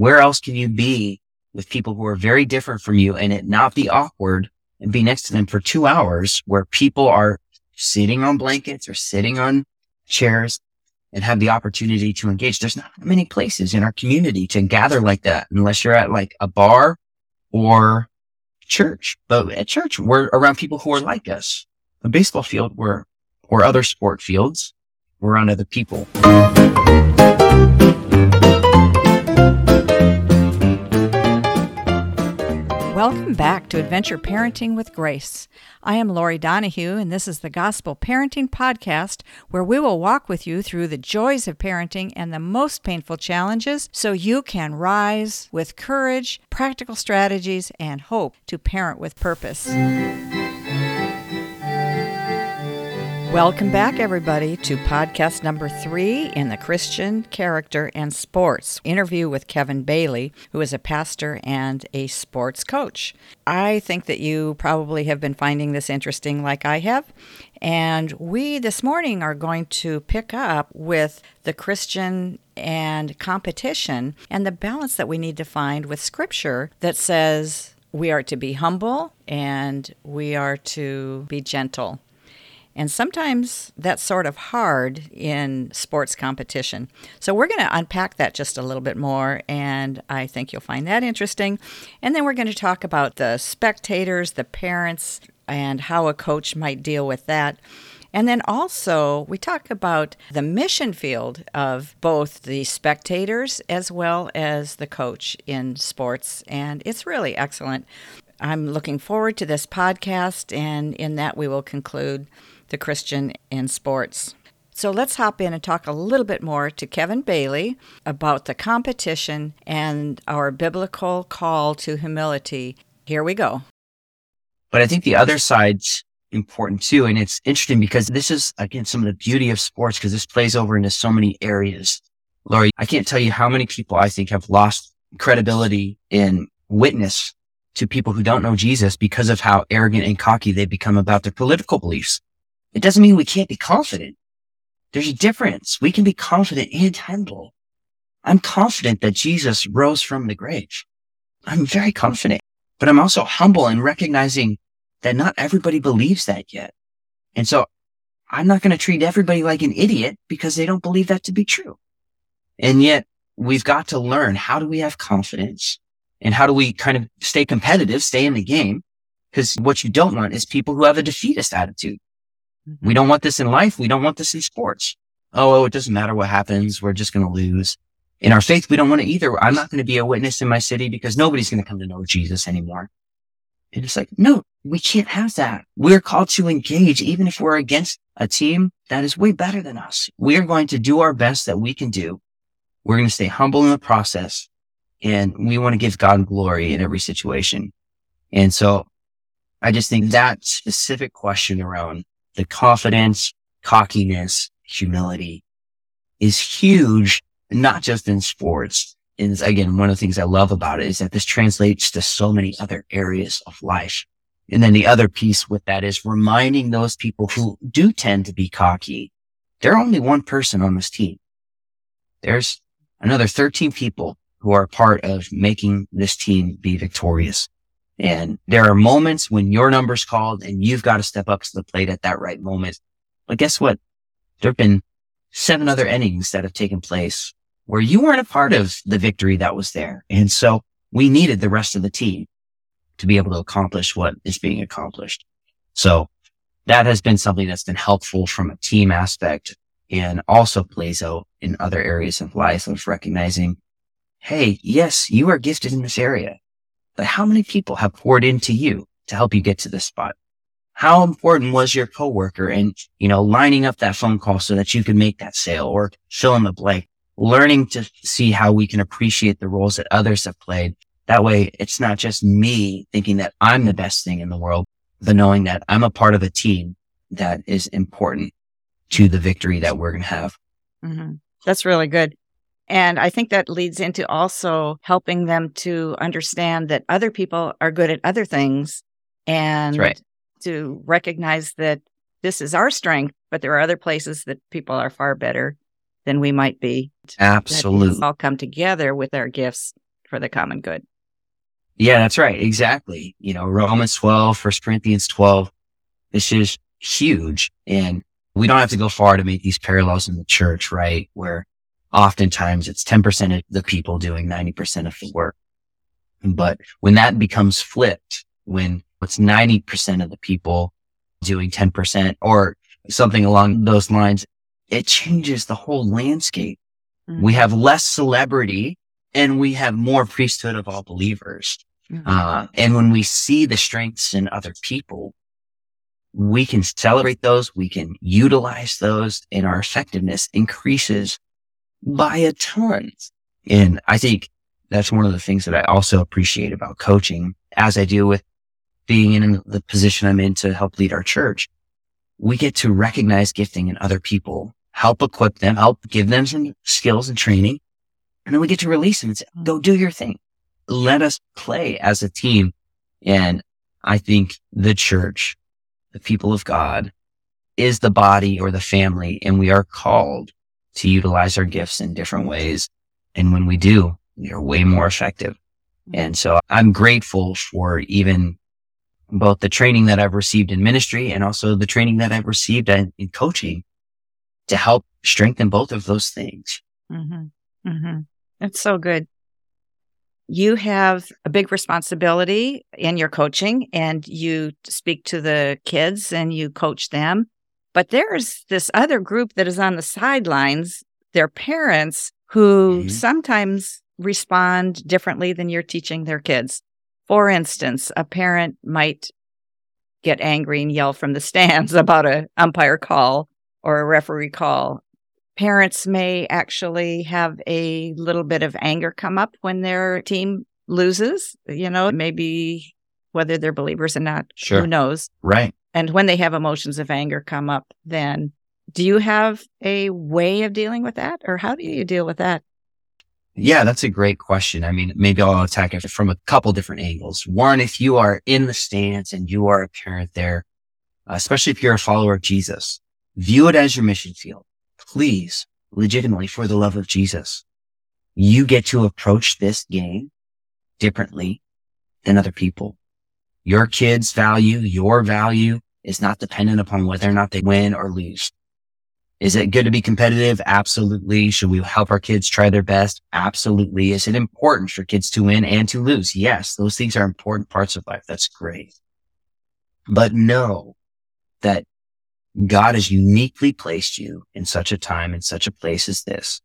where else can you be with people who are very different from you and it not be awkward and be next to them for two hours where people are sitting on blankets or sitting on chairs and have the opportunity to engage. There's not many places in our community to gather like that unless you're at like a bar or church. But at church, we're around people who are like us. A baseball field, we're, or other sport fields, we're around other people. Welcome back to Adventure Parenting with Grace. I am Laurie Donahue, and this is the Gospel Parenting Podcast, where we will walk with you through the joys of parenting and the most painful challenges so you can rise with courage, practical strategies, and hope to parent with purpose. Welcome back, everybody, to podcast number three in the Christian Character and Sports interview with Kevin Bailey, who is a pastor and a sports coach. I think that you probably have been finding this interesting, like I have. And we this morning are going to pick up with the Christian and competition and the balance that we need to find with Scripture that says we are to be humble and we are to be gentle. And sometimes that's sort of hard in sports competition. So we're going to unpack that just a little bit more, and I think you'll find that interesting. And then we're going to talk about the spectators, the parents, and how a coach might deal with that. And then also, we talk about the mission field of both the spectators as well as the coach in sports. And it's really excellent. I'm looking forward to this podcast, and in that, we will conclude the Christian in sports. So let's hop in and talk a little bit more to Kevin Bailey about the competition and our biblical call to humility. Here we go. But I think the other side's important too. And it's interesting because this is, again, some of the beauty of sports because this plays over into so many areas. Laurie, I can't tell you how many people I think have lost credibility in witness to people who don't know Jesus because of how arrogant and cocky they become about their political beliefs. It doesn't mean we can't be confident. There's a difference. We can be confident and humble. I'm confident that Jesus rose from the grave. I'm very confident, but I'm also humble in recognizing that not everybody believes that yet. And so I'm not going to treat everybody like an idiot because they don't believe that to be true. And yet we've got to learn how do we have confidence and how do we kind of stay competitive, stay in the game? Because what you don't want is people who have a defeatist attitude. We don't want this in life. We don't want this in sports. Oh, oh it doesn't matter what happens. We're just going to lose. In our faith, we don't want to either. I'm not going to be a witness in my city because nobody's going to come to know Jesus anymore. And it's like, no, we can't have that. We're called to engage, even if we're against a team that is way better than us. We are going to do our best that we can do. We're going to stay humble in the process and we want to give God glory in every situation. And so I just think that specific question around the confidence, cockiness, humility is huge, not just in sports. And again, one of the things I love about it is that this translates to so many other areas of life. And then the other piece with that is reminding those people who do tend to be cocky. They're only one person on this team. There's another 13 people who are part of making this team be victorious. And there are moments when your number's called and you've got to step up to the plate at that right moment. But guess what? There have been seven other innings that have taken place where you weren't a part of the victory that was there. And so we needed the rest of the team to be able to accomplish what is being accomplished. So that has been something that's been helpful from a team aspect and also plays out in other areas of life of recognizing, Hey, yes, you are gifted in this area but how many people have poured into you to help you get to this spot? How important was your coworker and, you know, lining up that phone call so that you could make that sale or fill in the blank, learning to see how we can appreciate the roles that others have played. That way it's not just me thinking that I'm the best thing in the world, but knowing that I'm a part of a team that is important to the victory that we're going to have. Mm-hmm. That's really good. And I think that leads into also helping them to understand that other people are good at other things and right. to recognize that this is our strength, but there are other places that people are far better than we might be. Absolutely. all come together with our gifts for the common good. Yeah, that's right. Exactly. You know, Romans 12, First Corinthians 12, this is huge. And we don't have to go far to make these parallels in the church, right? Where oftentimes it's 10% of the people doing 90% of the work. But when that becomes flipped, when it's 90% of the people doing 10% or something along those lines, it changes the whole landscape. Mm-hmm. We have less celebrity and we have more priesthood of all believers. Mm-hmm. Uh, and when we see the strengths in other people, we can celebrate those. We can utilize those and our effectiveness increases by a ton. And I think that's one of the things that I also appreciate about coaching as I do with being in the position I'm in to help lead our church. We get to recognize gifting in other people, help equip them, help give them some skills and training. And then we get to release them and say, go do your thing. Let us play as a team. And I think the church, the people of God is the body or the family. And we are called to utilize our gifts in different ways. And when we do, we are way more effective. And so I'm grateful for even both the training that I've received in ministry and also the training that I've received in, in coaching to help strengthen both of those things. Mm-hmm. Mm-hmm. That's so good. You have a big responsibility in your coaching and you speak to the kids and you coach them. But there's this other group that is on the sidelines, their parents who mm-hmm. sometimes respond differently than you're teaching their kids. For instance, a parent might get angry and yell from the stands about a umpire call or a referee call. Parents may actually have a little bit of anger come up when their team loses, you know, maybe whether they're believers or not, sure. who knows. Right. And when they have emotions of anger come up, then do you have a way of dealing with that or how do you deal with that? Yeah, that's a great question. I mean, maybe I'll attack it from a couple different angles. One, if you are in the stands and you are a parent there, especially if you're a follower of Jesus, view it as your mission field. Please, legitimately, for the love of Jesus, you get to approach this game differently than other people. Your kids' value, your value is not dependent upon whether or not they win or lose. Is it good to be competitive? Absolutely. Should we help our kids try their best? Absolutely. Is it important for kids to win and to lose? Yes, those things are important parts of life. That's great. But know that God has uniquely placed you in such a time, in such a place as this.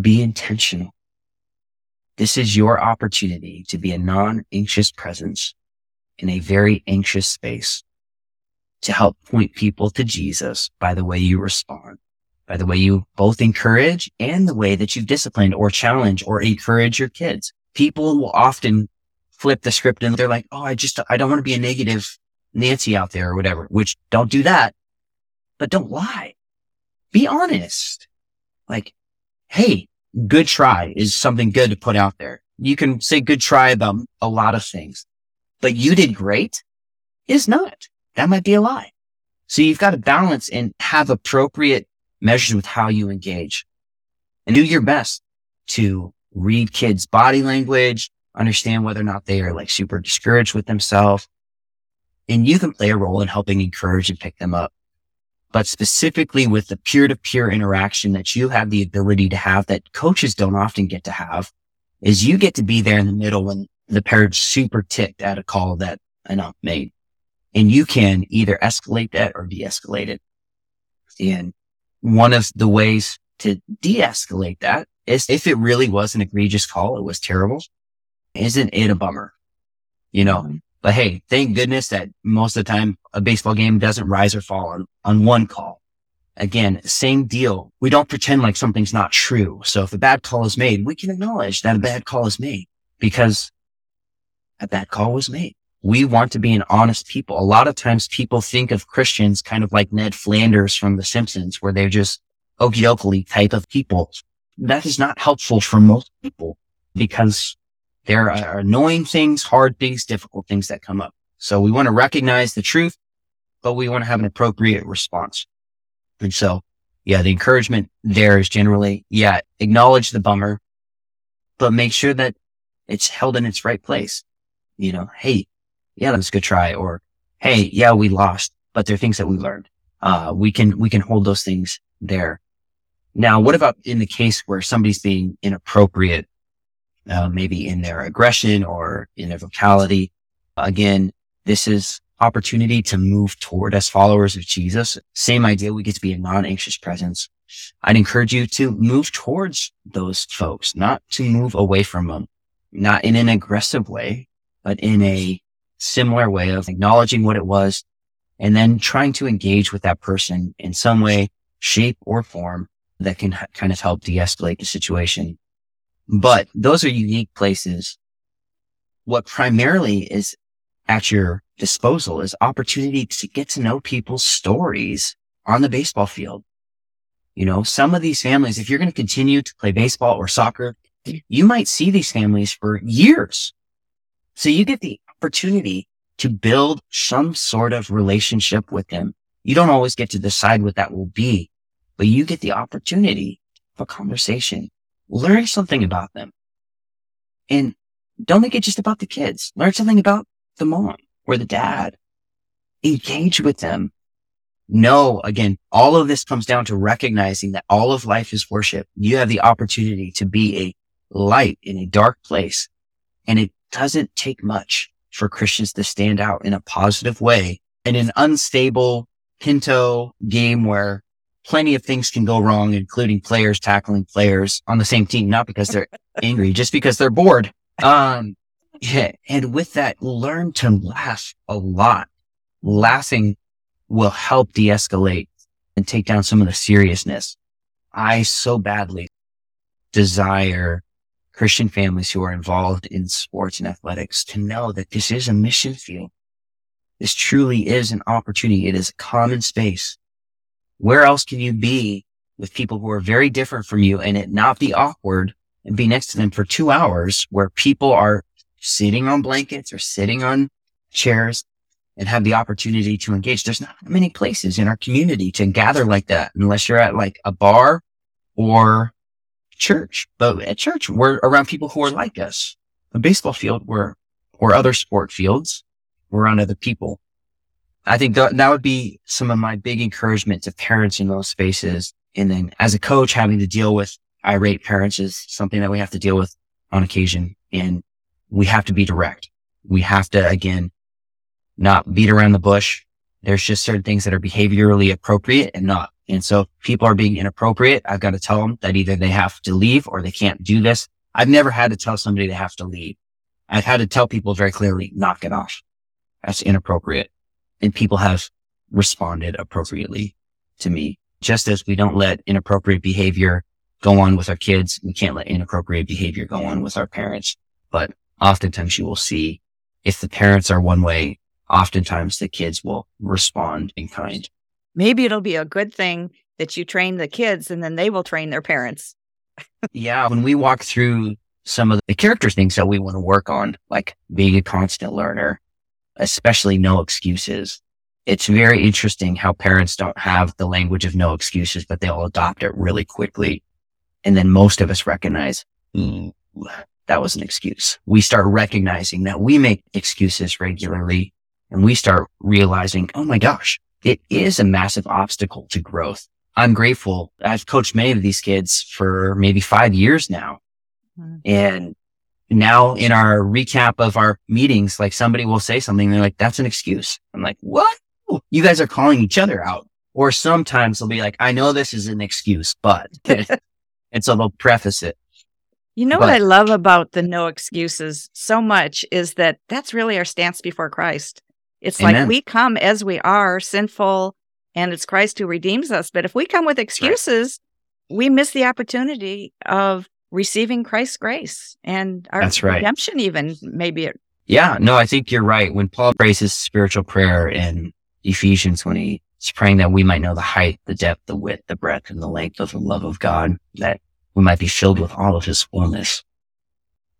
Be intentional. This is your opportunity to be a non-anxious presence in a very anxious space to help point people to Jesus by the way you respond, by the way you both encourage and the way that you discipline or challenge or encourage your kids. People will often flip the script and they're like, Oh, I just, I don't want to be a negative Nancy out there or whatever, which don't do that, but don't lie. Be honest. Like, Hey, good try is something good to put out there. You can say good try about a lot of things, but you did great is not. That might be a lie. So you've got to balance and have appropriate measures with how you engage and do your best to read kids body language, understand whether or not they are like super discouraged with themselves. And you can play a role in helping encourage and pick them up. But specifically with the peer to peer interaction that you have the ability to have that coaches don't often get to have is you get to be there in the middle when the parent's super ticked at a call that an ump made and you can either escalate that or de-escalate it. And one of the ways to de-escalate that is if it really was an egregious call, it was terrible. Isn't it a bummer? You know, mm-hmm. but hey, thank goodness that most of the time a baseball game doesn't rise or fall on, on one call. Again, same deal. We don't pretend like something's not true. So if a bad call is made, we can acknowledge that a bad call is made because a bad call was made we want to be an honest people. A lot of times people think of Christians kind of like Ned Flanders from The Simpsons, where they're just okey type of people. That is not helpful for most people because there are annoying things, hard things, difficult things that come up. So we want to recognize the truth, but we want to have an appropriate response. And so, yeah, the encouragement there is generally, yeah, acknowledge the bummer, but make sure that it's held in its right place. You know, hey, yeah, that was a good try. Or, hey, yeah, we lost, but there are things that we learned. Uh, we can, we can hold those things there. Now, what about in the case where somebody's being inappropriate, uh, maybe in their aggression or in their vocality? Again, this is opportunity to move toward as followers of Jesus. Same idea. We get to be a non-anxious presence. I'd encourage you to move towards those folks, not to move away from them, not in an aggressive way, but in a similar way of acknowledging what it was and then trying to engage with that person in some way, shape or form that can kind of help de-escalate the situation. But those are unique places. What primarily is at your disposal is opportunity to get to know people's stories on the baseball field. You know, some of these families, if you're going to continue to play baseball or soccer, you might see these families for years. So you get the opportunity to build some sort of relationship with them. You don't always get to decide what that will be, but you get the opportunity for conversation, learn something about them. And don't make it just about the kids. Learn something about the mom or the dad. Engage with them. No, again, all of this comes down to recognizing that all of life is worship. You have the opportunity to be a light in a dark place. And it doesn't take much for Christians to stand out in a positive way in an unstable Pinto game where plenty of things can go wrong, including players tackling players on the same team, not because they're angry, just because they're bored. Um, yeah. And with that, learn to laugh a lot. Laughing will help de-escalate and take down some of the seriousness. I so badly desire Christian families who are involved in sports and athletics to know that this is a mission field. This truly is an opportunity. It is a common space. Where else can you be with people who are very different from you and it not be awkward and be next to them for two hours where people are sitting on blankets or sitting on chairs and have the opportunity to engage. There's not many places in our community to gather like that unless you're at like a bar or church. But at church, we're around people who are like us. A baseball field, we're, or other sport fields, we're around other people. I think that, that would be some of my big encouragement to parents in those spaces. And then as a coach, having to deal with irate parents is something that we have to deal with on occasion. And we have to be direct. We have to, again, not beat around the bush. There's just certain things that are behaviorally appropriate and not. And so people are being inappropriate. I've got to tell them that either they have to leave or they can't do this. I've never had to tell somebody they have to leave. I've had to tell people very clearly, knock it off. That's inappropriate. And people have responded appropriately to me. Just as we don't let inappropriate behavior go on with our kids, we can't let inappropriate behavior go on with our parents. But oftentimes you will see if the parents are one way, oftentimes the kids will respond in kind. Maybe it'll be a good thing that you train the kids and then they will train their parents. yeah. When we walk through some of the character things that we want to work on, like being a constant learner, especially no excuses. It's very interesting how parents don't have the language of no excuses, but they'll adopt it really quickly. And then most of us recognize, that was an excuse. We start recognizing that we make excuses regularly and we start realizing, oh my gosh, it is a massive obstacle to growth. I'm grateful. I've coached many of these kids for maybe five years now. Mm-hmm. And now in our recap of our meetings, like somebody will say something. They're like, that's an excuse. I'm like, what? You guys are calling each other out. Or sometimes they'll be like, I know this is an excuse, but, and so they'll preface it. You know but, what I love about the no excuses so much is that that's really our stance before Christ. It's Amen. like we come as we are, sinful, and it's Christ who redeems us. But if we come with excuses, right. we miss the opportunity of receiving Christ's grace and our That's right. redemption, even maybe. It- yeah, no, I think you're right. When Paul prays his spiritual prayer in Ephesians, when he's praying that we might know the height, the depth, the width, the breadth, and the length of the love of God, that we might be filled with all of his fullness.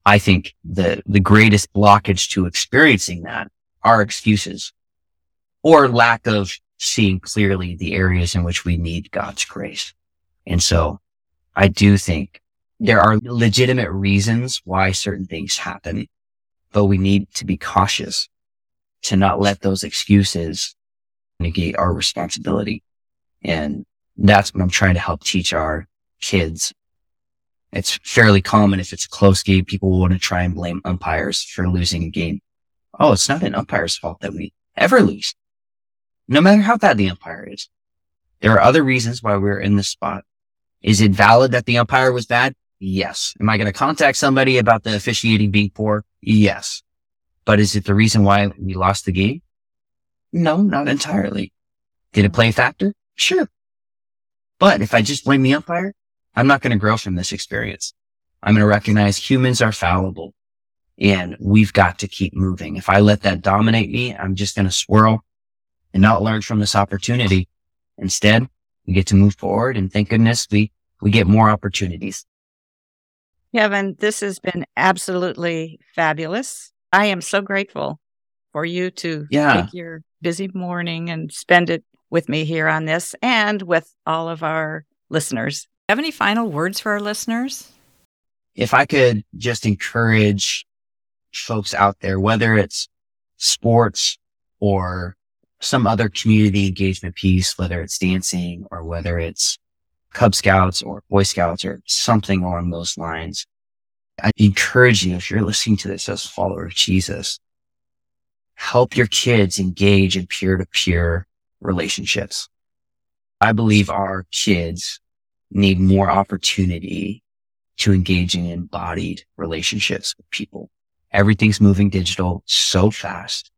I think the, the greatest blockage to experiencing that are excuses or lack of seeing clearly the areas in which we need God's grace. And so I do think there are legitimate reasons why certain things happen, but we need to be cautious to not let those excuses negate our responsibility. And that's what I'm trying to help teach our kids. It's fairly common if it's a close game, people want to try and blame umpires for losing a game. Oh, it's not an umpire's fault that we ever lose. No matter how bad the umpire is. There are other reasons why we're in this spot. Is it valid that the umpire was bad? Yes. Am I going to contact somebody about the officiating being poor? Yes. But is it the reason why we lost the game? No, not entirely. Did it play a factor? Sure. But if I just blame the umpire, I'm not going to grow from this experience. I'm going to recognize humans are fallible and we've got to keep moving. If I let that dominate me, I'm just going to swirl and not learn from this opportunity. Instead, we get to move forward and thank goodness we, we get more opportunities. Kevin, this has been absolutely fabulous. I am so grateful for you to yeah. take your busy morning and spend it with me here on this and with all of our listeners. Have any final words for our listeners? If I could just encourage folks out there, whether it's sports or some other community engagement piece, whether it's dancing or whether it's Cub Scouts or Boy Scouts or something along those lines. I encourage you, if you're listening to this as a follower of Jesus, help your kids engage in peer to peer relationships. I believe our kids need more opportunity to engage in embodied relationships with people. Everything's moving digital so fast.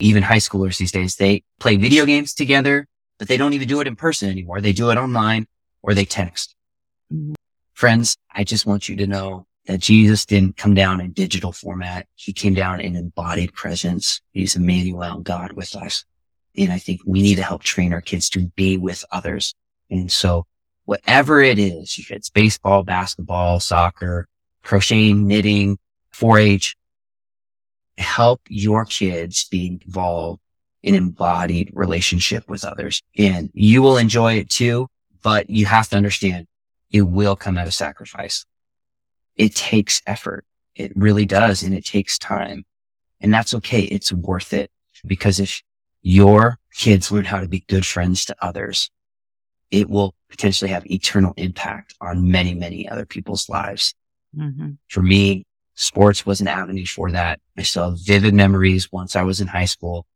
Even high schoolers these days, they play video games together, but they don't even do it in person anymore. They do it online or they text. Friends, I just want you to know that Jesus didn't come down in digital format. He came down in embodied presence. He's Emmanuel, God with us. And I think we need to help train our kids to be with others. And so whatever it is, it's baseball, basketball, soccer, crocheting, knitting, 4-H, help your kids be involved in embodied relationship with others. And you will enjoy it too, but you have to understand it will come at a sacrifice. It takes effort. It really does. And it takes time. And that's okay. It's worth it because if your kids learn how to be good friends to others, it will potentially have eternal impact on many, many other people's lives. Mm-hmm. For me, sports was an avenue for that. I still have vivid memories once I was in high school.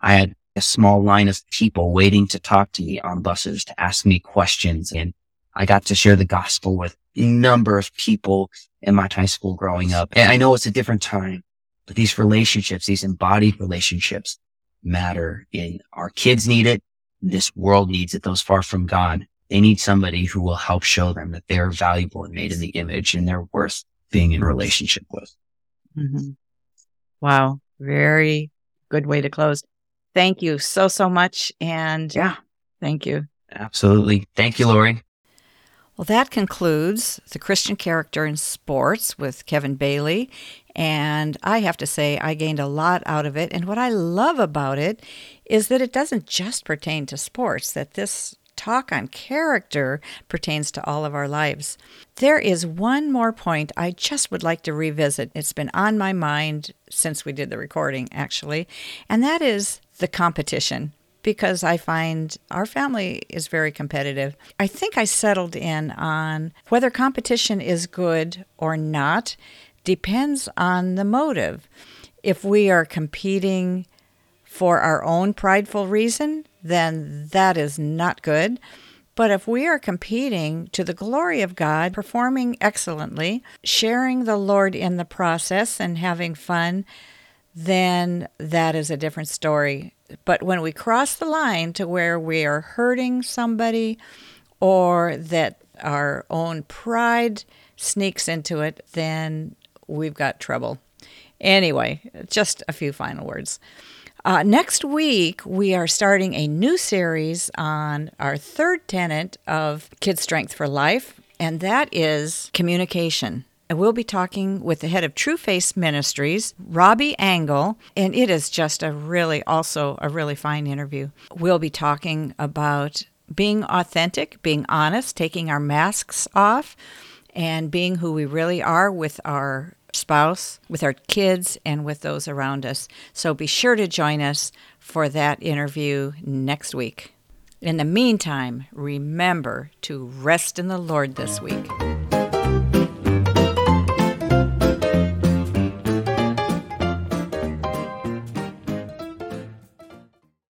I had a small line of people waiting to talk to me on buses to ask me questions. And I got to share the gospel with a number of people in my high school growing up. And I know it's a different time, but these relationships, these embodied relationships matter and our kids need it. This world needs it. Those far from God, they need somebody who will help show them that they're valuable and made in the image and they're worth being in relationship with. Mm-hmm. Wow. Very good way to close. Thank you so, so much. And yeah, thank you. Absolutely. Thank you, Laurie. Well, that concludes the Christian character in sports with Kevin Bailey. And I have to say, I gained a lot out of it. And what I love about it is that it doesn't just pertain to sports, that this talk on character pertains to all of our lives. There is one more point I just would like to revisit. It's been on my mind since we did the recording, actually, and that is the competition. Because I find our family is very competitive. I think I settled in on whether competition is good or not depends on the motive. If we are competing for our own prideful reason, then that is not good. But if we are competing to the glory of God, performing excellently, sharing the Lord in the process, and having fun, then that is a different story. But when we cross the line to where we are hurting somebody or that our own pride sneaks into it, then we've got trouble. Anyway, just a few final words. Uh, next week, we are starting a new series on our third tenet of KidStrength4Life, and that is communication. And we'll be talking with the head of Trueface Ministries, Robby Angle, and it is just a really, also a really fine interview. We'll be talking about being authentic, being honest, taking our masks off, and being who we really are with our spouse, with our kids, and with those around us. So be sure to join us for that interview next week. In the meantime, remember to rest in the Lord this week.